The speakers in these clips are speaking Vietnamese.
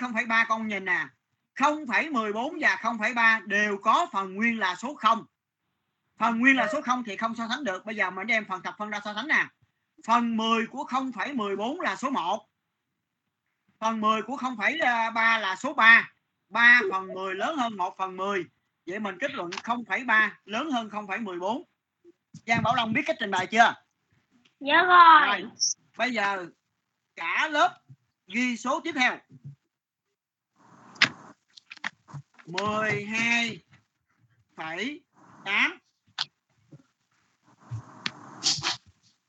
0,3 con nhìn nè. 0,14 và 0,3 đều có phần nguyên là số 0 phần nguyên là số 0 thì không so sánh được. Bây giờ mình đem phần thập phân ra so sánh nè. Phần 10 của 0,14 là số 1 phần 10 của 0,3 là số 3 3 phần 10 lớn hơn 1 phần 10 vậy mình kết luận 0,3 lớn hơn 0,14 Giang Bảo Long biết cách trình bày chưa? Nhớ rồi. rồi bây giờ cả lớp ghi số tiếp theo 12 phẩy 8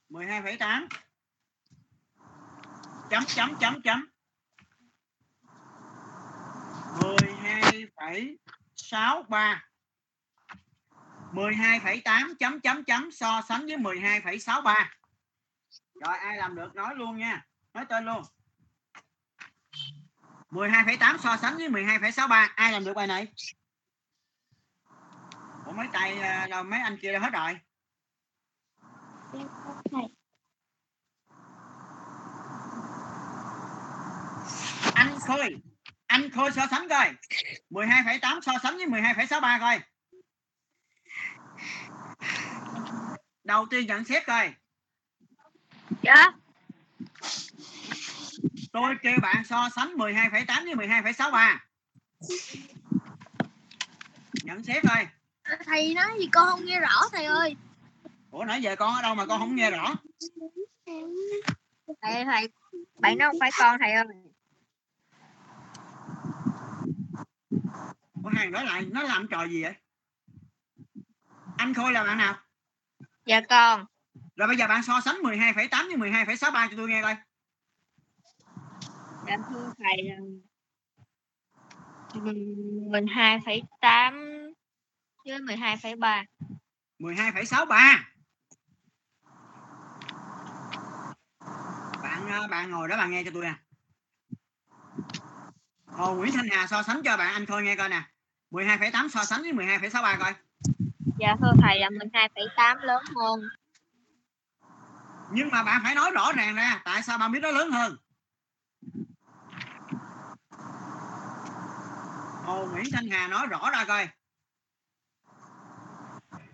12,8 chấm chấm chấm chấm. 12,63 12,8 chấm chấm chấm so sánh với 12,63 rồi ai làm được nói luôn nha. Nói tên luôn. 12,8 so sánh với 12,63 ai làm được bài này? Ủa mấy tay ờ, à, đâu mấy anh kia đâu hết rồi? Anh Khôi anh Khôi so sánh coi. 12,8 so sánh với 12,63 coi. Đầu tiên nhận xét coi. Dạ. yeah tôi kêu bạn so sánh 12,8 với 12,63 nhận xét coi Thầy nói gì con không nghe rõ thầy ơi. ủa nãy giờ con ở đâu mà con không nghe rõ Thầy thầy bạn nói không phải con thầy ơi. ủa hàng đó lại nó làm trò gì vậy anh Khôi là bạn nào Dạ con. rồi bây giờ bạn so sánh 12,8 với 12,63 cho tôi nghe coi Dạ thưa thầy là mình hai phẩy tám với mười hai phẩy ba. 12,63 bạn ờ, bạn ngồi đó bạn nghe cho tôi nè. Hồ Nguyễn Thanh Hà so sánh cho bạn anh Khôi nghe coi nè. 12,8 so sánh với 12,63 coi. Dạ thưa thầy là phẩy tám lớn hơn. nhưng mà bạn phải nói rõ ràng ra tại sao bạn biết nó lớn hơn Hồ Nguyễn Thanh Hà nói rõ ra coi.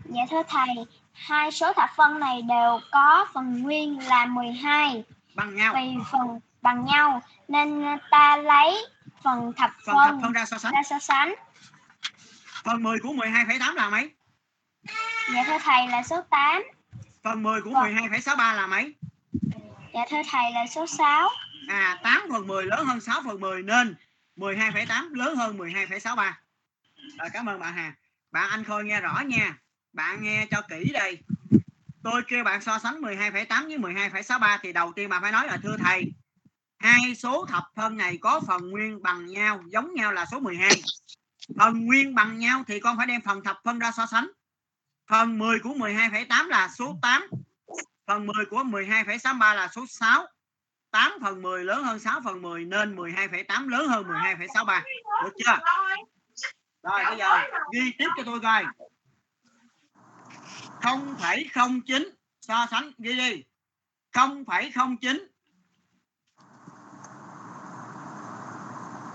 Dạ thưa thầy, hai số thập phân này đều có phần nguyên là 12 bằng nhau. Vì phần bằng nhau nên ta lấy phần thập phần thập phân phân ra so sánh. ra so sánh. phần 10 của 12,8 là mấy? Dạ thưa thầy là số 8, phần 10 của Vâng. 12,63 là mấy? Dạ thưa thầy là số 6. à 8 phần 10 lớn hơn 6 phần 10 nên 12,8 lớn hơn 12,63 rồi cảm ơn bạn Hà. Bạn anh Khôi nghe rõ nha. Bạn nghe cho kỹ đây. Tôi kêu bạn so sánh 12,8 với 12,63 thì đầu tiên bạn phải nói là thưa thầy hai số thập phân này có phần nguyên bằng nhau giống nhau là số 12 phần nguyên bằng nhau thì con phải đem phần thập phân ra so sánh. Phần 10 của 12,8 là số 8 phần 10 của 12,63 là số 6 8 phần 10 lớn hơn 6 phần 10 nên 12,8 lớn hơn 12,63 được chưa? Rồi bây giờ ghi tiếp cho tôi coi. 0,09 so sánh ghi đi. 0,09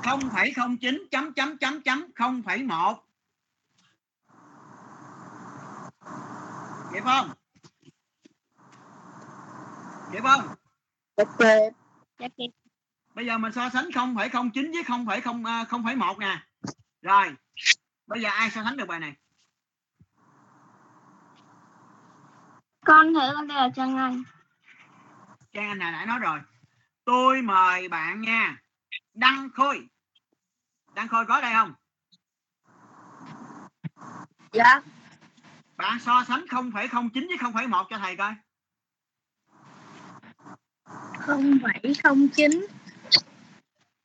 0,09 chấm chấm chấm chấm 0,1 kịp không? Kịp không? Dạ kịp. bây giờ mình so sánh 0,09 với 0,0 à, 0,1 nè. Rồi bây giờ ai so sánh được bài này? Con thử con đây là Trân Anh. Trang Anh hồi nãy nói rồi. Tôi mời bạn nha. Đăng Khôi. Đăng Khôi có đây không? Dạ. bạn so sánh 0,09 với 0,1 cho thầy coi không phẩy không chín.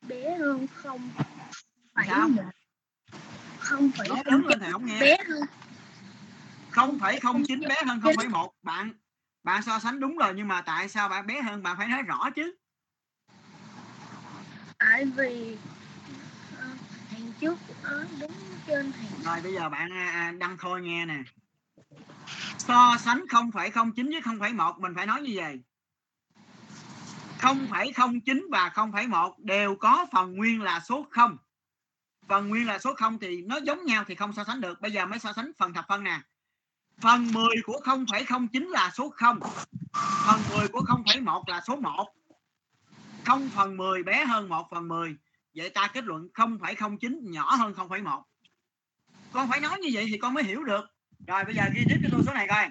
Bé hơn không phẩy Sao? một. không phẩy nói không lớn chín lên thầy không nghe. Bé hơn. 0,09 bé hơn 0,1 bạn bạn so sánh đúng rồi nhưng mà tại sao bạn bé hơn bạn phải nói rõ chứ. Tại vì ờ, hàng trước nó đứng trên hàng rồi bây giờ bạn à, à, Đăng Khôi nghe nè. So sánh 0,09 với 0,1 mình phải nói như vậy 0,09 và 0,1 đều có phần nguyên là số 0 phần nguyên là số 0 thì nó giống nhau thì không so sánh được. Bây giờ mới so sánh phần thập phân nè. Phần 10 của 0,09 là số 0 phần 10 của 0,1 là số 1 0 phần 10 bé hơn 1 phần 10 vậy ta kết luận 0,09 nhỏ hơn 0,1 con phải nói như vậy thì con mới hiểu được. Rồi bây giờ ghi tiếp cho tôi số này coi.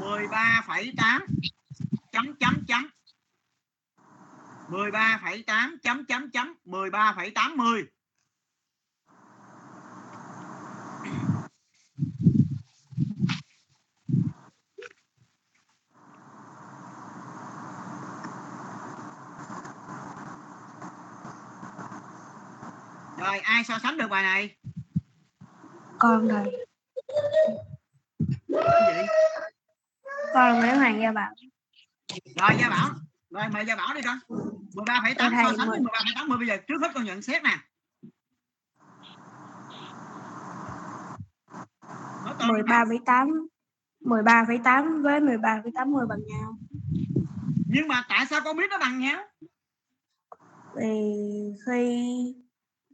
Mười ba phẩy tám chấm chấm chấm. mười ba phẩy tám chấm chấm chấm. mười ba phẩy tám mươi. Rồi ai so sánh được bài này? Con rồi. Cái gì con Nguyễn Hoàng Gia Bảo. Rồi gia bảo. Rồi mời gia bảo đi con. 13,8 so sánh với mười- 13,80 bây giờ trước hết con nhận xét nè. Nói to đi con. 13,8 13,8 với 13,80 bằng nhau. Nhưng mà tại sao con biết nó bằng nhau? Vì khi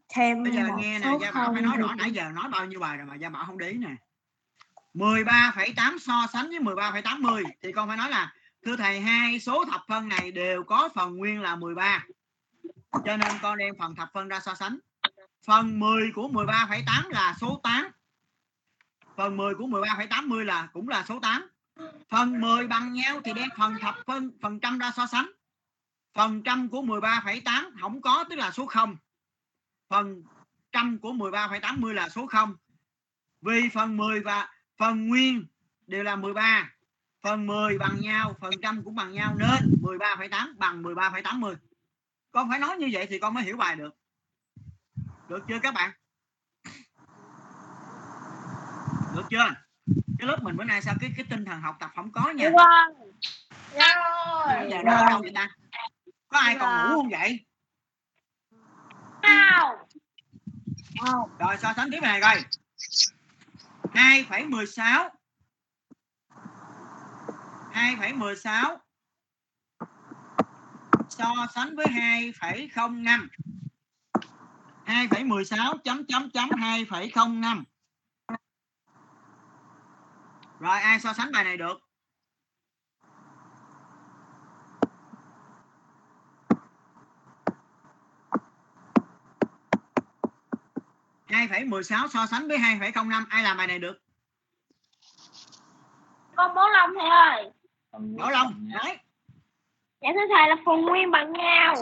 thêm bây giờ một nghe nè gia bảo phải nói thì rõ nãy giờ nói bao nhiêu bài rồi mà gia bảo không để ý nè 13,8 so sánh với 13,80 thì con phải nói là thưa thầy hai số thập phân này đều có phần nguyên là 13 cho nên con đem phần thập phân ra so sánh. Phần 10 của 13,8 là số 8 phần 10 của 13,80 là cũng là số 8 phần 10 bằng nhau thì đem phần thập phân phần trăm ra so sánh. Phần trăm của 13,8 không có tức là số 0 phần trăm của 13,80 là số 0 vì phần 10 và phần nguyên đều là 13 phần 10 bằng nhau phần trăm cũng bằng nhau nên 13,8 bằng 13,80 con phải nói như vậy thì con mới hiểu bài được. Được chưa các bạn? Được chưa? Cái lớp mình bữa nay sao cái cái tinh thần học tập không có nha? Vâng. Bây giờ đó đâu vậy ta? Có ai còn ngủ không vậy? Rồi so sánh tiếp này coi 2,16 2,16 so sánh với 2,05 2,16 chấm chấm chấm 2,05 Rồi ai so sánh bài này được? Hai phẩy mười sáu so sánh với hai phẩy không năm ai làm bài này được Con bố Long thầy ơi. bảo long nói Dạ thưa thầy là phần nguyên bằng nhau.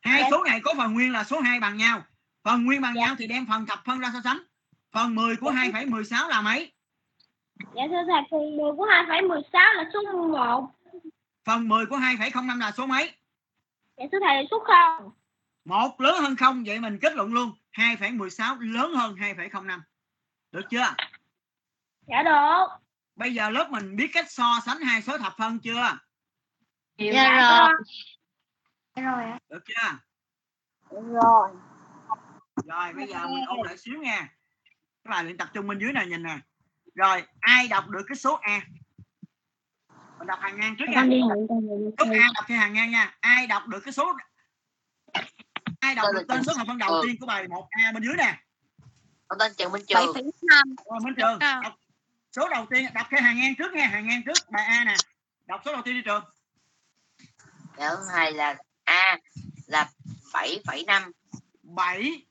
hai số này có phần nguyên là số 2 bằng nhau phần nguyên bằng Dạ. nhau thì đem phần thập phân ra so sánh phần 10 của 2,16 là mấy Dạ thưa thầy phần 10 của 2,16 là số 11. phần 10 của 2,05 là số mấy Dạ thưa thầy là số 0. Một lớn hơn không vậy mình kết luận luôn. 2,16 lớn hơn 2,05 được chưa? Dạ được. bây giờ lớp mình biết cách so sánh hai số thập phân chưa? Dạ rồi. Rồi ạ. được chưa? Rồi. rồi bây giờ mình ôn lại xíu nha. Các bạn luyện tập trung bên dưới này nhìn nè. Rồi ai đọc được cái số a? Mình đọc hàng ngang trước nha. Người số a đọc theo hàng ngang nha. Ai đọc được cái số ai đọc được tên số thập phân đầu tiên của bài 1 a bên dưới nè? Con tên Trần Minh bảy Trường. phẩy năm. Rồi Minh Trường. Đọc số đầu tiên đọc theo hàng ngang trước nha hàng ngang trước bài a nè. Đọc số đầu tiên đi trường. Dạ thứ hai là A là 7,5 7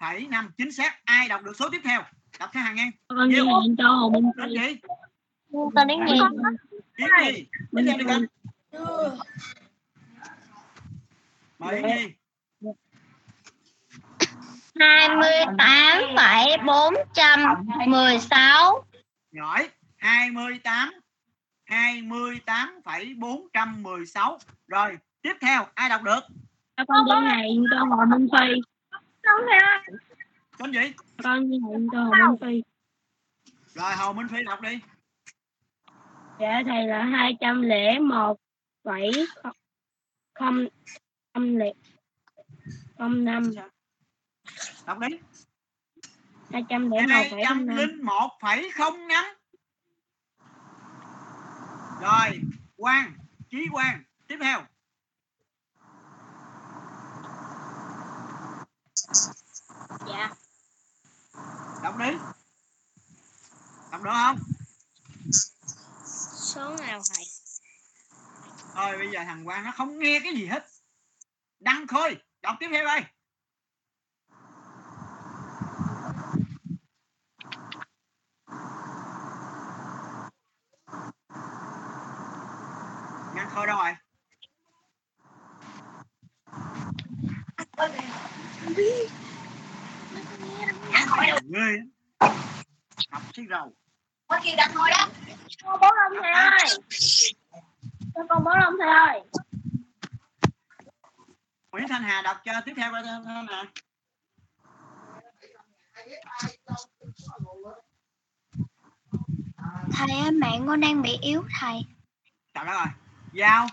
phẩy năm chính xác. Ai đọc được số tiếp theo? Đọc theo hàng ngang. Nhận cho Hồ Minh tên gì? tên đến gì? Yến Đến đây đi con mời Yến 28,416 Giỏi. 28 28,416 Rồi tiếp theo ai đọc được? Con chữ này cho Hồ Minh Phi. Con gì Con chữ cho Hồ Minh Phi. Rồi Hồ Minh Phi đọc đi. Dạ thầy là 201 phẩy không không lệ không năm. Dạ đọc đi. Hai trăm lẻ một phẩy năm 201,05 rồi Quang Chí Quang tiếp theo. Dạ. đọc đi. Đọc được không? Số nào thầy? thôi bây giờ thằng Quang nó không nghe cái gì hết. Đăng khôi đọc tiếp theo đây Ngăn khôi đâu rồi ghê á. học xí rầu con bố long thầy ơi. Cho con bố long thầy ơi. Nguyễn Thanh Hà đọc cho tiếp theo Thanh Thanh Hà thầy ơi mạng con đang bị yếu thầy. Trời đất rồi Giao.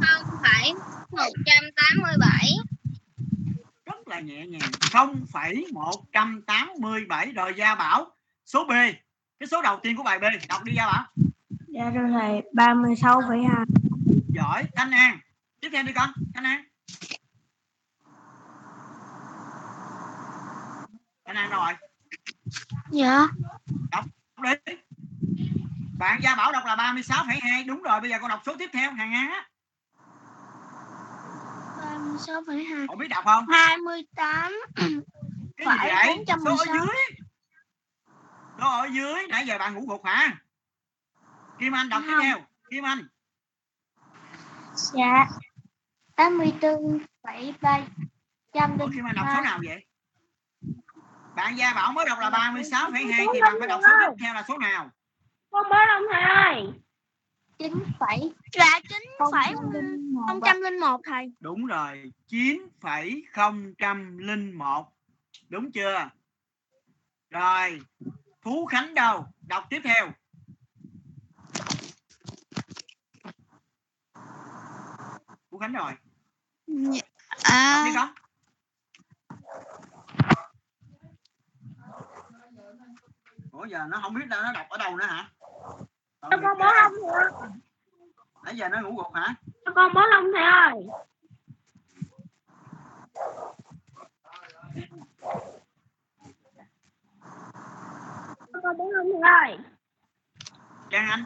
Không phải 187. Rất là nhẹ nhàng. 0,187 rồi Gia Bảo số B. Cái số đầu tiên của bài B đọc đi Gia Bảo. Dạ rồi thầy. ba mươi sáu phẩy hai. Giỏi. Thanh An. Tiếp theo đi con. Thanh An. Thanh An rồi? Dạ. Đọc đi. Bạn Gia Bảo đọc là 36,2 đúng rồi bây giờ con đọc số tiếp theo. Hàng An á ba mươi sáu phẩy hai cậu biết đọc không? hai mươi tám cái gì Phải, vậy? 416. số ở dưới. Số ở dưới. Nãy giờ bạn ngủ gục hả? Kim Anh đọc tiếp Không. theo. Kim Anh. Dạ. tám mươi bốn phẩy ba trăm linh Kim Anh đọc ba. số nào vậy? Bạn Gia Bảo mới đọc là 36,2 thì bạn phải đọc số tiếp theo là số nào? Con bố long thầy ơi chín phẩy Dạ 9 phải không trăm linh một thầy. đúng rồi 9,001 đúng chưa? Rồi Phú Khánh đâu? Đọc tiếp theo. Phú Khánh rồi. Đọc À. Đi con Ủa giờ nó không biết đâu nó đọc ở đâu nữa hả cho con ghê. long thầy ơi nãy giờ nó ngủ gục hả? Cho con bố long thầy ơi? Cho con bố long thầy ơi? Trang Anh.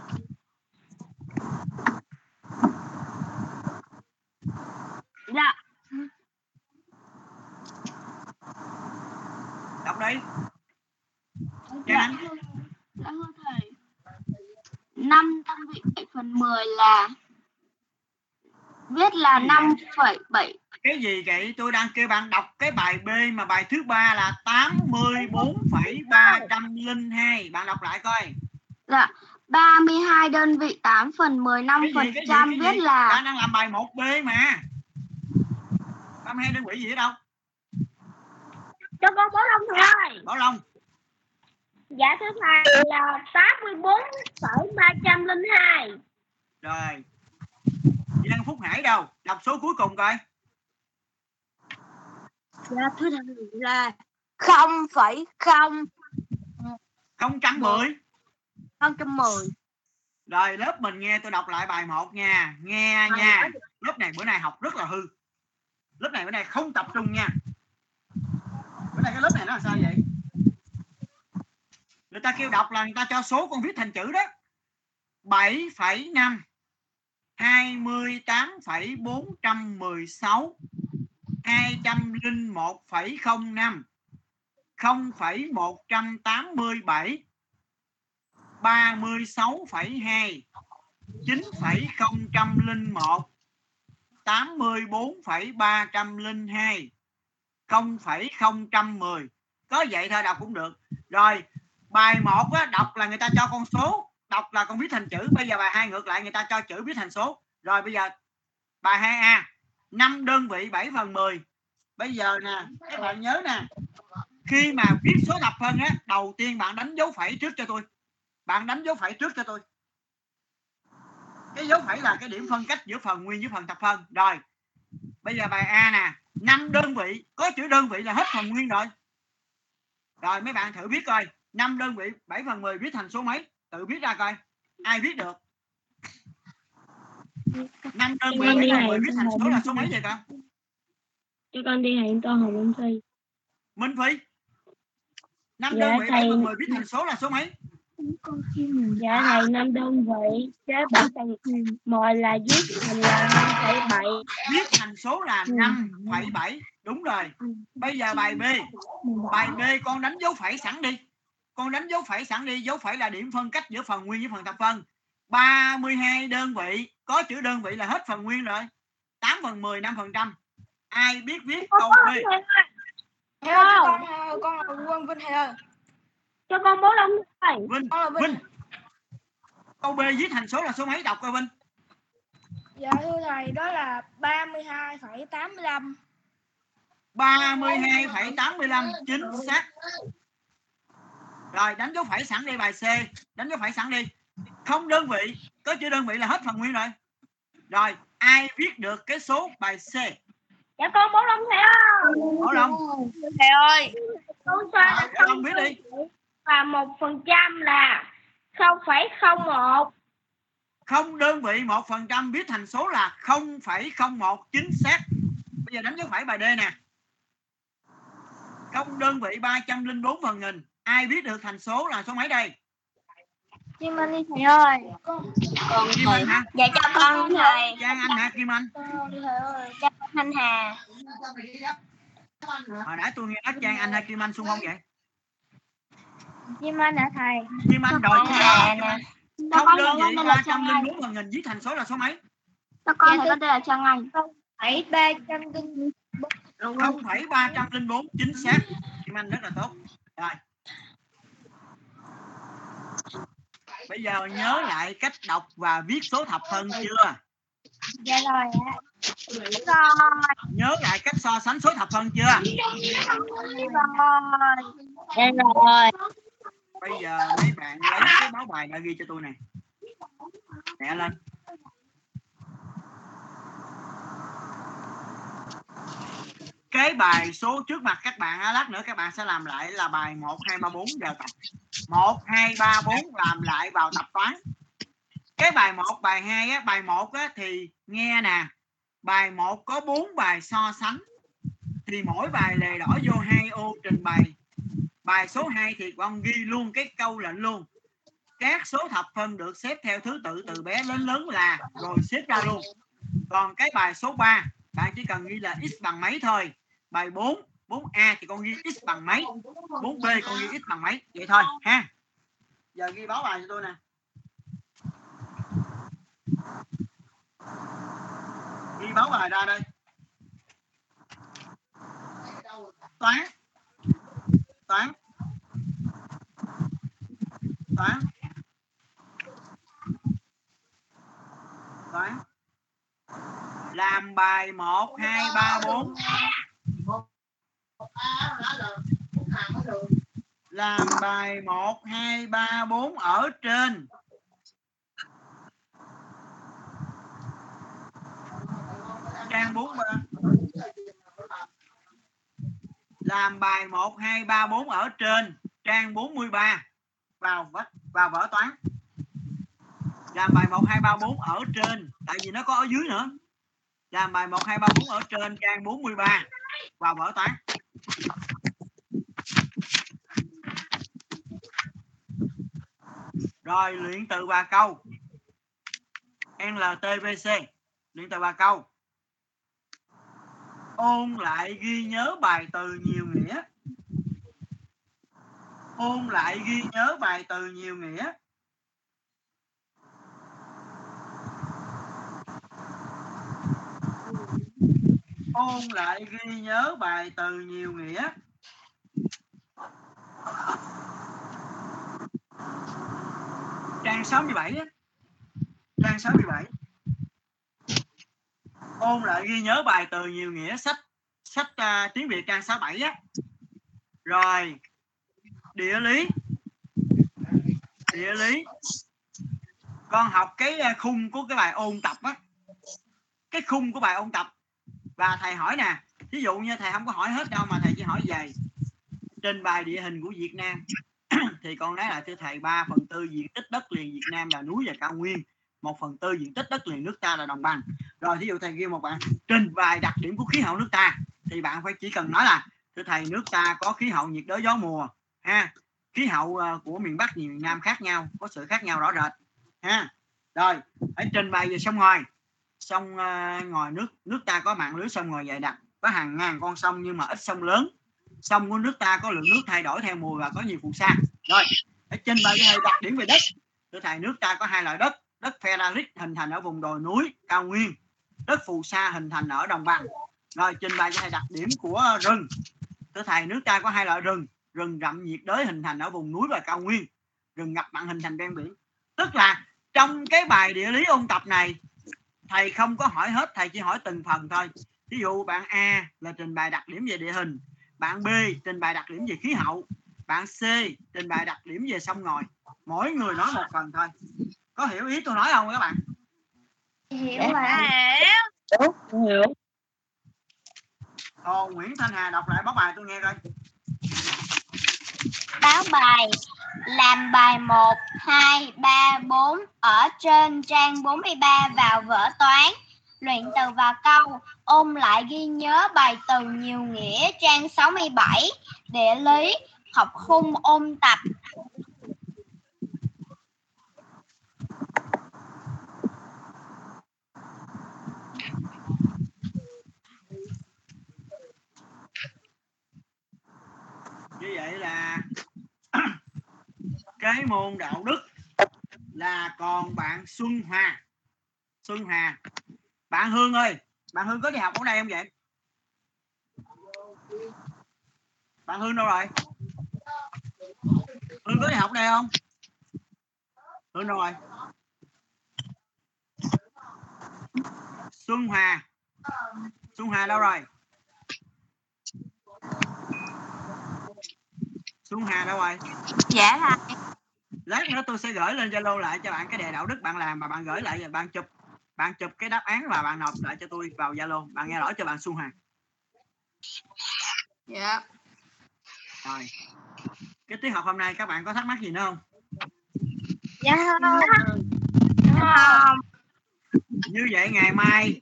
Dạ. Đọc đi. Trang Anh. Dạ thưa thầy. 5 tăng vị 7 phần 10 là viết là Gì 5,7 cái gì vậy? Tôi đang kêu bạn đọc cái bài B mà bài thứ ba là 84,302 bạn đọc lại coi. Là 32 đơn vị 8 phần 10 5 cái gì phần cái gì, trăm viết là bạn đang làm bài 1B mà. 32 đơn vị gì ở đâu? Cho con bố long thầy ơi. Bảo Long Dạ thưa thầy là 84,302. rồi. Giang Phúc Hải đâu? Đọc số cuối cùng coi. Dạ thưa thầy là 0,0 010 110. rồi lớp mình nghe tôi đọc lại bài 1 nha. Nghe nha. lớp này bữa nay học rất là hư. Lớp này bữa nay không tập trung nha. Bữa nay cái lớp này nó là sao vậy người ta kêu đọc là người ta cho số con viết thành chữ đó. 7,5 28,416 201,05 0,187 36,2 9,001 84,302 0,010 có vậy thôi đọc cũng được. Rồi bài 1 á, đọc là người ta cho con số. Đọc là con viết thành chữ. Bây giờ bài hai ngược lại người ta cho chữ viết thành số. Rồi bây giờ bài 2A 5 đơn vị 7 phần 10 bây giờ nè các bạn nhớ nè. Khi mà viết số thập phân á đầu tiên bạn đánh dấu phẩy trước cho tôi. Bạn đánh dấu phẩy trước cho tôi. Cái dấu phẩy là cái điểm phân cách giữa phần nguyên với phần thập phân rồi bây giờ bài A nè. Năm đơn vị có chữ đơn vị là hết phần nguyên rồi. Rồi mấy bạn thử viết coi năm đơn vị 7 phần 10 viết thành số mấy? Tự viết ra coi. Ai viết được? Năm đơn vị 7 phần 10 viết thành số là số mấy vậy con? Cho con đi hẹn con học ôn thi Minh Phi. Năm Dạ, đơn vị 7 thầy. phần 10 viết thành số là số mấy? Dạ thầy năm đơn vị. Chế bảy phần mười là viết thành là năm phẩy bảy. Viết thành số là Ừ. 5,7 đúng rồi. Bây giờ bài B. Bài B con đánh dấu phẩy sẵn đi con đánh dấu phẩy sẵn đi dấu phẩy là điểm phân cách giữa phần nguyên với phần thập phân. 32 đơn vị có chữ đơn vị là hết phần nguyên rồi. 8 phần 10 5 phần trăm. Ai biết viết câu B ơi. Con con là quân vinh thầy ơi cho con bố đông thầy Vinh con là vinh. Vinh. Câu B viết thành số là số mấy đọc coi Vinh? Dạ thưa thầy đó là 32,85 32,85 chính xác rồi đánh dấu phẩy sẵn đi bài C. Đánh dấu phẩy sẵn đi. Không đơn vị có chữ đơn vị là hết phần nguyên rồi. Rồi ai viết được cái số bài C? Dạ con bố đông thầy ơi. Bảo Long. Thầy ơi. Con sai là Long viết đi. Và một phần trăm là không phẩy không một. Không đơn vị một phần trăm viết thành số là 0,01 chính xác. Bây giờ đánh dấu phẩy bài D nè. Không đơn vị 304 phần nghìn ai viết được thành số là số mấy đây? Kim Anh đi thầy ơi. Con con Kim Anh hả? Dạ cho con thầy. Giang Anh hả Kim Anh? Con đi thầy ơi. Cho con Thanh Hà. Hồi nãy tôi nghe nói Giang Anh hay Kim Anh xung không vậy? Kim Anh hả thầy? Kim Anh rồi Kim Hà Anh. nè. Không đơn vị 304 phần nghìn viết thành số là số mấy? Cho con thầy có tên là Trang Anh. bảy ba trăm linh không phẩy ba trăm linh bốn chính xác. Kim Anh rất là tốt. Rồi bây giờ nhớ lại cách đọc và viết số thập phân chưa? Dạ rồi ạ. Rồi. Nhớ lại cách so sánh số thập phân chưa? Rồi dạ rồi. Bây giờ mấy bạn lấy cái báo bài đã ghi cho tôi này nhẹ lên cái bài số trước mặt các bạn lát nữa các bạn sẽ làm lại là bài 1 2 3 4 giờ tập. 1 2 3 4 làm lại vào tập toán. Cái bài 1 bài 2 á, bài 1 á, thì nghe nè. Bài 1 có 4 bài so sánh. Thì mỗi bài lề đỏ vô hai ô trình bày. Bài số 2 thì con ghi luôn cái câu lệnh luôn. Các số thập phân được xếp theo thứ tự từ bé đến lớn là rồi xếp ra luôn. Còn cái bài số 3 bạn chỉ cần ghi là x bằng mấy thôi bài 4 4A thì con ghi x bằng mấy? 4B con ghi x bằng mấy? Vậy thôi, ha. Giờ ghi báo bài cho tôi nè. Ghi báo bài ra đây. Toán. Toán. Toán. Toán. Làm bài 1 2 3 4 làm bài 1 2 3 4 ở trên. Trang 43 làm bài 1 2 3 4 ở trên. Trang 43 vào vào vở toán. Làm bài 1 2 3 4 ở trên. Tại vì nó có ở dưới nữa. Làm bài 1 2 3 4 ở trên. Trang 43 vào vở toán. Rồi, luyện từ ba câu. NLTVC luyện từ ba câu. Ôn lại ghi nhớ bài từ nhiều nghĩa. Ôn lại ghi nhớ bài từ nhiều nghĩa. Ôn lại ghi nhớ bài từ nhiều nghĩa trang 67 á. Trang 67 ôn lại ghi nhớ bài từ nhiều nghĩa sách sách uh, tiếng Việt trang 67 á. Rồi địa lý. Địa lý. Con học cái à, khung của cái bài ôn tập á. Cái khung của bài ôn tập. Và thầy hỏi nè ví dụ như thầy không có hỏi hết đâu mà thầy chỉ hỏi về trên bài địa hình của Việt Nam thì con nói là thưa thầy 3 phần tư diện tích đất liền Việt Nam là núi và cao nguyên một phần tư diện tích đất liền nước ta là đồng bằng. Rồi thí dụ thầy ghi một bạn trình bày đặc điểm của khí hậu nước ta. Thì bạn phải chỉ cần nói là thưa thầy nước ta có khí hậu nhiệt đới gió mùa ha khí hậu ờ, của miền Bắc và miền Nam khác nhau có sự khác nhau rõ rệt ha. Rồi hãy trình bày về sông ngòi sông ờ, uh, ngòi nước nước ta có mạng lưới sông ngòi dày đặc có hàng ngàn con sông nhưng mà ít sông lớn. Sông của nước ta có lượng nước thay đổi theo mùa và có nhiều phù sa rồi hãy trình bày về đặc điểm về đất. Thưa thầy, nước ta có hai loại đất. Đất ferraric hình thành ở vùng đồi núi cao nguyên. Đất phù sa hình thành ở đồng bằng. Rồi trình bày cho thầy đặc điểm của rừng. Thưa thầy, nước ta có hai loại rừng. Rừng rậm nhiệt đới hình thành ở vùng núi và cao nguyên. Rừng ngập mặn hình thành ven biển. Tức là, trong cái bài địa lý ôn tập này, thầy không có hỏi hết, thầy chỉ hỏi từng phần thôi. Ví dụ bạn A là trình bày đặc điểm về địa hình, bạn B trình bày đặc điểm về khí hậu bạn C trình bày đặc điểm về sông ngòi. Mỗi người nói một phần thôi. Có hiểu ý tôi nói không các bạn? Hiểu mà. hiểu. Hiểu. Ồ, Nguyễn Thanh Hà đọc lại báo bài tôi nghe coi. Báo bài làm bài 1, 2, 3, 4 ở trên trang 43 vào vở toán. Luyện từ và câu, ôn lại ghi nhớ bài từ nhiều nghĩa trang 67, địa lý, học khung ôn tập. như vậy là cái môn đạo đức là còn bạn Xuân Hòa Xuân hà, bạn Hương ơi, bạn Hương có đi học ở đây không vậy? Bạn Hương đâu rồi? Hương có đi học đây không? Hương đâu rồi. Xuân Hòa Xuân Hòa đâu rồi? Xuân Hà đâu rồi? Dạ thầy. lát nữa tôi sẽ gửi lên zalo lại cho bạn cái đề đạo đức bạn làm và bạn gửi lại bạn chụp bạn chụp cái đáp án và bạn nộp lại cho tôi vào zalo. Bạn nghe rõ cho bạn xuân hoàng Dạ. rồi cái tiết học hôm nay các bạn có thắc mắc gì nữa không dạ không Không. như vậy ngày mai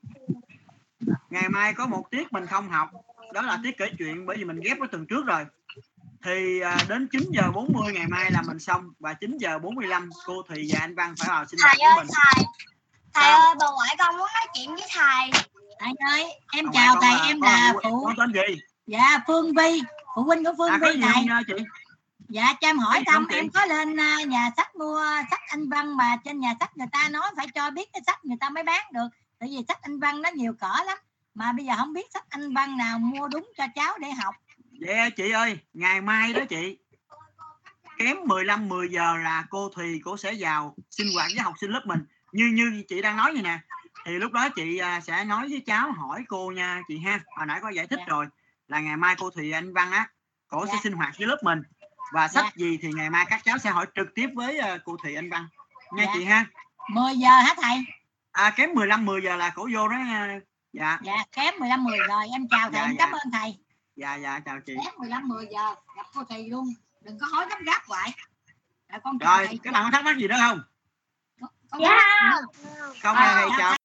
ngày mai có một tiết mình không học đó là tiết kể chuyện bởi vì mình ghép với tuần trước rồi thì à, đến 9 giờ 40 ngày mai là mình xong và 9 giờ 45 cô Thùy và anh Văn phải vào sinh hoạt Thầy của ơi mình thầy. Thầy Sao? ơi bà ngoại con muốn nói chuyện với thầy. Thầy ơi, em Ông chào thầy, con em là phụ- con tên gì dạ Phương Vi, phụ huynh của Phương à, Vi nha chị Dạ cho em hỏi thăm em có lên à, nhà sách mua sách anh văn mà trên nhà sách người ta nói phải cho biết cái sách người ta mới bán được. Tại vì sách anh văn nó nhiều cỡ lắm. Mà bây giờ không biết sách anh văn nào mua đúng cho cháu để học. Dạ chị ơi, ngày mai đó chị kém 15 10 giờ là cô Thùy cô sẽ vào sinh hoạt với học sinh lớp mình. Như như chị đang nói vậy nè. Thì lúc đó chị à, sẽ nói với cháu hỏi cô nha chị ha. Hồi nãy có giải thích Dạ. rồi là ngày mai cô Thùy anh Văn á cổ sẽ Dạ. sinh hoạt với lớp mình và sách Dạ. gì thì ngày mai các cháu sẽ hỏi trực tiếp với à, cô Thùy anh Văn. Nha Dạ. chị ha. 10 giờ hả thầy? À kém 15 10 giờ là cổ vô đó nha. Dạ, Dạ kém 15 10 rồi em chào thầy, Dạ, em dạ. cảm ơn thầy. dạ dạ chào chị. Kém 15 10 giờ gặp cô thầy luôn. Đừng có hỏi gấp gáp hoài. Dạ con chào Rồi, các bạn có thắc mắc gì nữa không? Con- Dạ. Không Ờ, thì chào chào